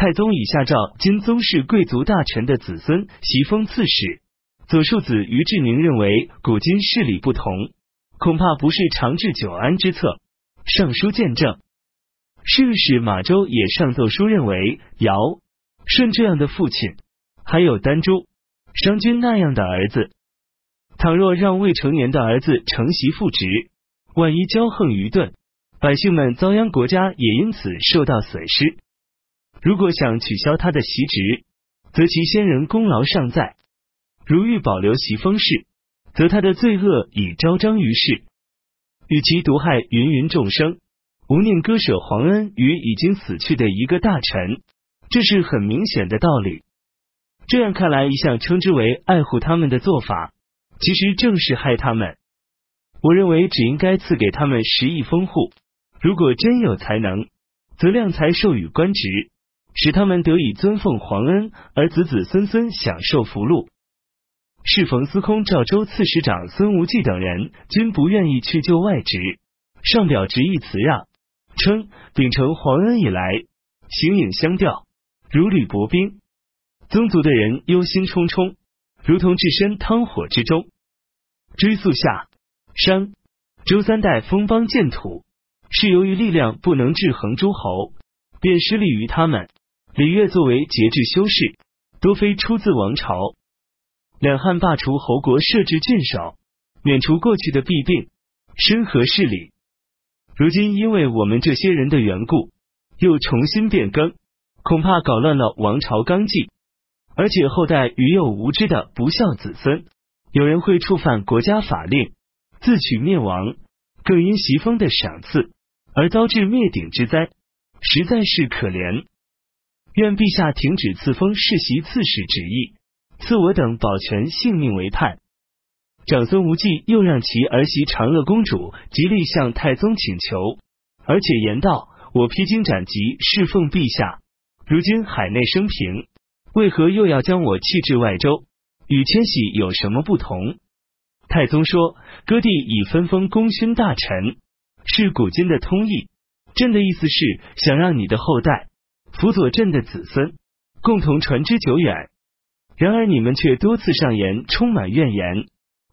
太宗已下诏，今宗室贵族大臣的子孙袭封刺史。左庶子于志宁认为，古今事理不同，恐怕不是长治久安之策。上书见证。侍使马周也上奏书，认为尧、舜这样的父亲，还有丹朱、商君那样的儿子，倘若让未成年的儿子承袭父职，万一骄横愚钝，百姓们遭殃，国家也因此受到损失。如果想取消他的袭职，则其先人功劳尚在；如欲保留袭封事，则他的罪恶已昭彰于世。与其毒害芸芸众生，无宁割舍皇恩于已经死去的一个大臣，这是很明显的道理。这样看来，一向称之为爱护他们的做法，其实正是害他们。我认为只应该赐给他们十亿封户，如果真有才能，则量才授予官职。使他们得以尊奉皇恩，而子子孙孙享受福禄。适逢司空赵州刺史长孙无忌等人均不愿意去就外职，上表执意辞让，称秉承皇恩以来，形影相吊，如履薄冰。宗族的人忧心忡忡，如同置身汤火之中。追溯下、商、周三代封邦建土，是由于力量不能制衡诸侯，便失利于他们。礼乐作为节制修饰，多非出自王朝。两汉罢除侯国，设置郡守，免除过去的弊病，深合事理。如今因为我们这些人的缘故，又重新变更，恐怕搞乱了王朝纲纪。而且后代余有无知的不孝子孙，有人会触犯国家法令，自取灭亡，更因袭封的赏赐而遭致灭顶之灾，实在是可怜。愿陛下停止赐封世袭刺史旨意，赐我等保全性命为盼。长孙无忌又让其儿媳长乐公主极力向太宗请求，而且言道：“我披荆斩棘，侍奉陛下，如今海内升平，为何又要将我弃至外州？与迁徙有什么不同？”太宗说：“割地已分封功勋大臣，是古今的通义。朕的意思是想让你的后代。”辅佐朕的子孙共同传之久远，然而你们却多次上言，充满怨言。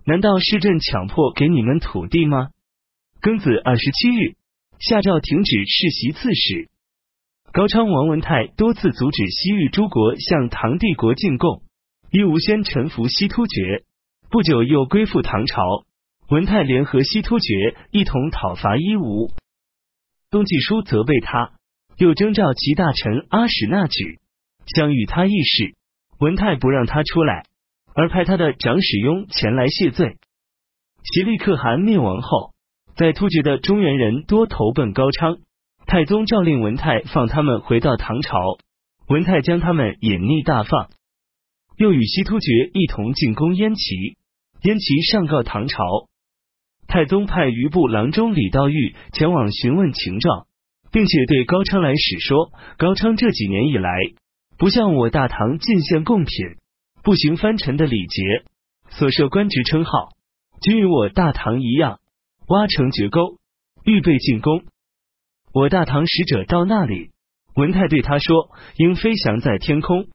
难道是朕强迫给你们土地吗？庚子二十七日，下诏停止世袭刺史。高昌王文泰多次阻止西域诸国向唐帝国进贡，伊吾先臣服西突厥，不久又归附唐朝。文泰联合西突厥一同讨伐伊吾，东季书责备他。又征召其大臣阿史那举，想与他议事。文泰不让他出来，而派他的长史雍前来谢罪。颉利可汗灭亡后，在突厥的中原人多投奔高昌。太宗诏令文泰放他们回到唐朝，文泰将他们隐匿大放，又与西突厥一同进攻燕齐。燕齐上告唐朝，太宗派余部郎中李道玉前往询问情状。并且对高昌来使说：高昌这几年以来，不向我大唐进献贡品，不行藩臣的礼节，所设官职称号，均与我大唐一样，挖城掘沟，预备进攻。我大唐使者到那里，文泰对他说：鹰飞翔在天空，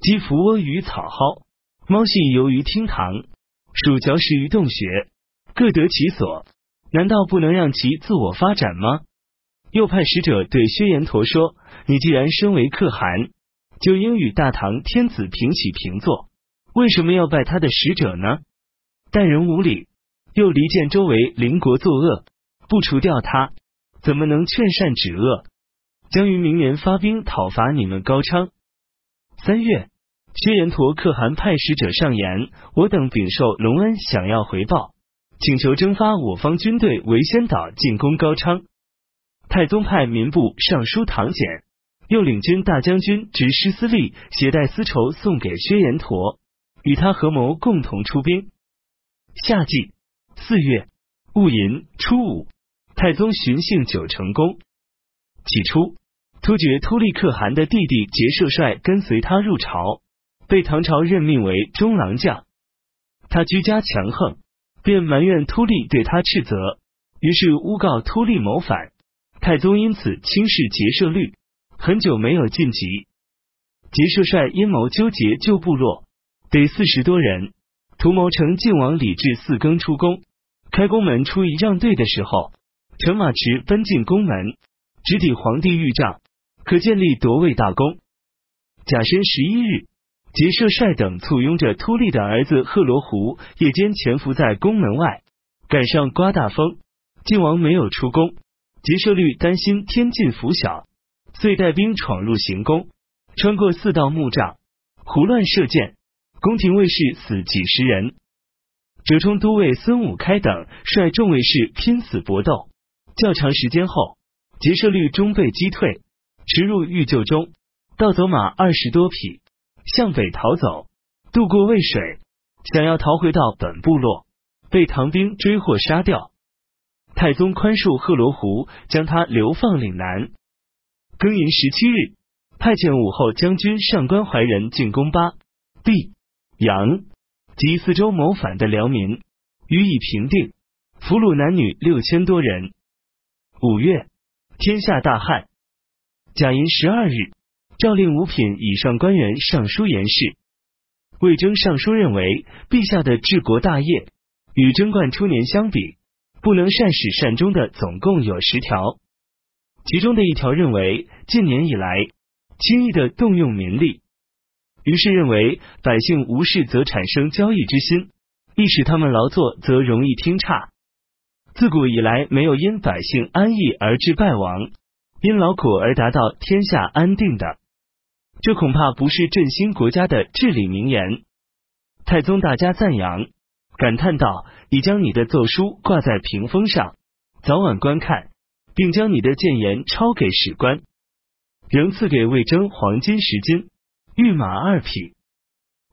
鸡伏窝于草蒿，猫戏游于厅堂，鼠嚼食于洞穴，各得其所。难道不能让其自我发展吗？又派使者对薛延陀说：“你既然身为可汗，就应与大唐天子平起平坐，为什么要拜他的使者呢？待人无礼，又离间周围邻国作恶，不除掉他，怎么能劝善止恶？将于明年发兵讨伐你们高昌。”三月，薛延陀可汗派使者上言：“我等禀受隆恩，想要回报，请求征发我方军队为先导进攻高昌。”太宗派民部尚书唐俭，又领军大将军执师司隶携带丝绸送给薛延陀，与他合谋共同出兵。夏季四月戊寅初五，太宗巡幸九成宫。起初，突厥突利可汗的弟弟节社帅跟随他入朝，被唐朝任命为中郎将。他居家强横，便埋怨突利对他斥责，于是诬告突利谋反。太宗因此轻视节射律，很久没有晋级。结社帅阴谋纠结旧部落，得四十多人，图谋成晋王李治四更出宫，开宫门出仪仗队的时候，乘马驰奔进宫门，直抵皇帝御帐，可建立夺位大功。甲申十一日，结社帅等簇拥着秃利的儿子贺罗胡，夜间潜伏在宫门外，赶上刮大风，晋王没有出宫，结社律担心天近拂晓，遂带兵闯入行宫。穿过四道木栅，胡乱射箭，宫廷卫士死几十人。折冲都尉孙武开等率众卫士拼死搏斗，较长时间后，结社律终被击退，驰入御厩中，盗走马二十多匹，向北逃走，渡过渭水，想要逃回到本部落，被唐兵追获杀掉。太宗宽恕贺罗胡，将他流放岭南。庚寅十七日。派遣武后将军上官怀仁进攻巴、毕、阳及四周谋反的辽民，予以平定，俘虏男女六千多人。五月，天下大旱。甲寅十二日，诏令五品以上官员上书言事。魏征上书认为，陛下的治国大业与贞观初年相比，不能善始善终的总共有十条，其中的一条认为，近年以来。轻易的动用民力，于是认为百姓无事则产生交易之心，亦使他们劳作则容易听差。自古以来没有因百姓安逸而致败亡，因劳苦而达到天下安定的。这恐怕不是振兴国家的至理名言。太宗大加赞扬，感叹道：“已将你的奏书挂在屏风上，早晚观看，并将你的谏言抄给史官。”仍赐给魏征黄金十斤，御马二匹。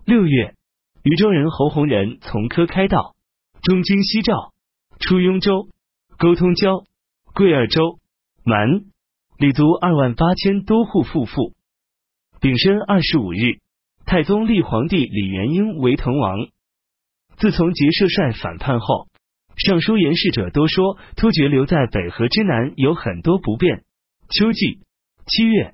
六月，禹州人侯弘仁从科开道，中京西赵，出雍州，沟通交、贵二州，蛮李族二万八千多户富富。丙申二十五日，太宗立皇帝李元婴为滕王。自从结社帅反叛后，上书言事者多说突厥留在北河之南有很多不便。秋季。七月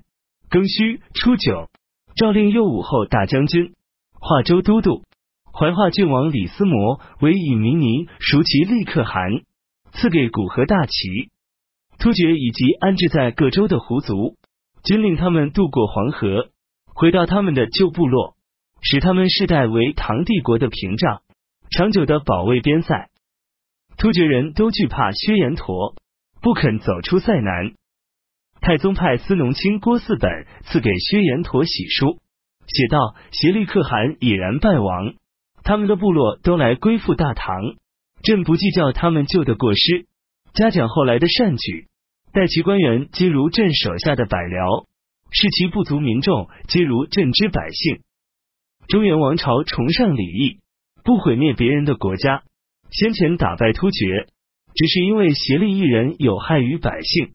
庚戌初九，诏令右武后大将军、化州都督、怀化郡王李思摩为以弥尼熟其立可汗，赐给古河大旗。突厥以及安置在各州的胡族，均令他们渡过黄河，回到他们的旧部落，使他们世代为唐帝国的屏障，长久的保卫边塞。突厥人都惧怕薛延陀，不肯走出塞南。太宗派司农卿郭嗣本赐给薛延陀玺书，写道：“协力可汗已然败亡，他们的部落都来归附大唐，朕不计较他们旧的过失，嘉奖后来的善举，待其官员皆如朕手下的百僚，视其不足民众皆如朕之百姓。中原王朝崇尚礼义，不毁灭别人的国家。先前打败突厥，只是因为协力一人有害于百姓。”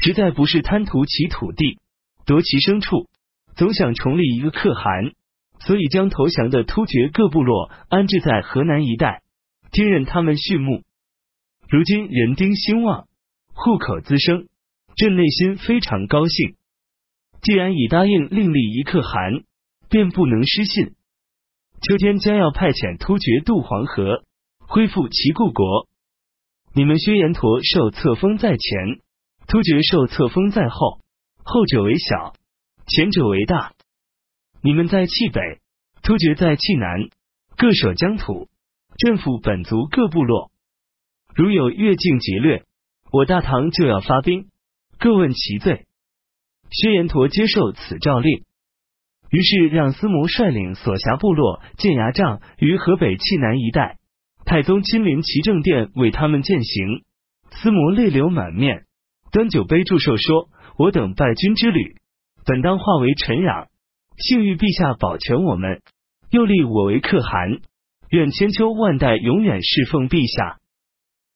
实在不是贪图其土地，夺其牲畜，总想重立一个可汗，所以将投降的突厥各部落安置在河南一带，听任他们畜牧。如今人丁兴旺，户口滋生，朕内心非常高兴。既然已答应另立一可汗，便不能失信。秋天将要派遣突厥渡黄河，恢复其故国。你们薛延陀受册封在前。突厥受册封在后，后者为小，前者为大。你们在冀北，突厥在冀南，各守疆土，政府本族各部落。如有越境劫掠，我大唐就要发兵，各问其罪。薛延陀接受此诏令，于是让司摩率领所辖部落建牙帐于河北契南一带。太宗亲临其正殿为他们践行，司摩泪流满面。端酒杯祝寿说：“我等败军之旅，本当化为尘壤，幸遇陛下保全我们，又立我为可汗，愿千秋万代永远侍奉陛下。”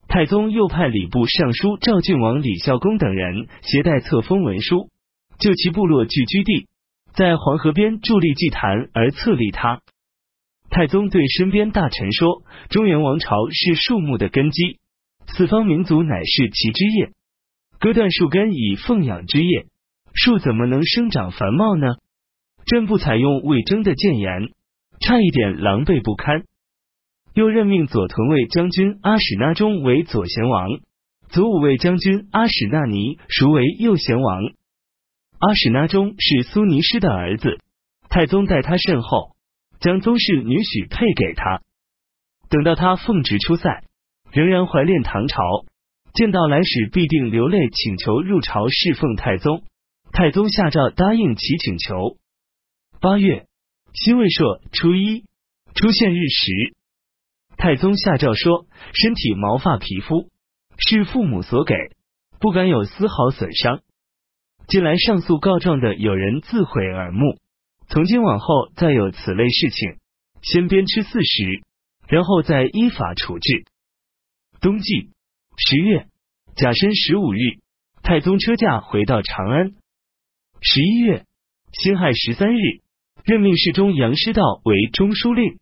太宗又派礼部尚书赵郡王李孝恭等人携带册封文书，就其部落聚居地，在黄河边筑立祭坛而册立他。太宗对身边大臣说：“中原王朝是树木的根基，四方民族乃是其枝叶。”割断树根以奉养枝叶，树怎么能生长繁茂呢？朕不采用魏征的谏言，差一点狼狈不堪。又任命左屯卫将军阿史那忠为左贤王，左武卫将军阿史那尼孰为右贤王。阿史那忠是苏尼师的儿子，太宗待他甚厚，将宗室女许配给他。等到他奉旨出塞，仍然怀恋唐朝，见到来使必定流泪请求入朝侍奉太宗。太宗下诏答应其请求。八月，辛未朔初一，出现日食。太宗下诏说：“身体毛发皮肤是父母所给，不敢有丝毫损伤。近来上诉告状的有人自毁耳目，从今往后再有此类事情，先鞭笞四十，然后再依法处置。”冬季十月甲申十五日，太宗车驾回到长安。十一月辛亥十三日，任命侍中杨师道为中书令。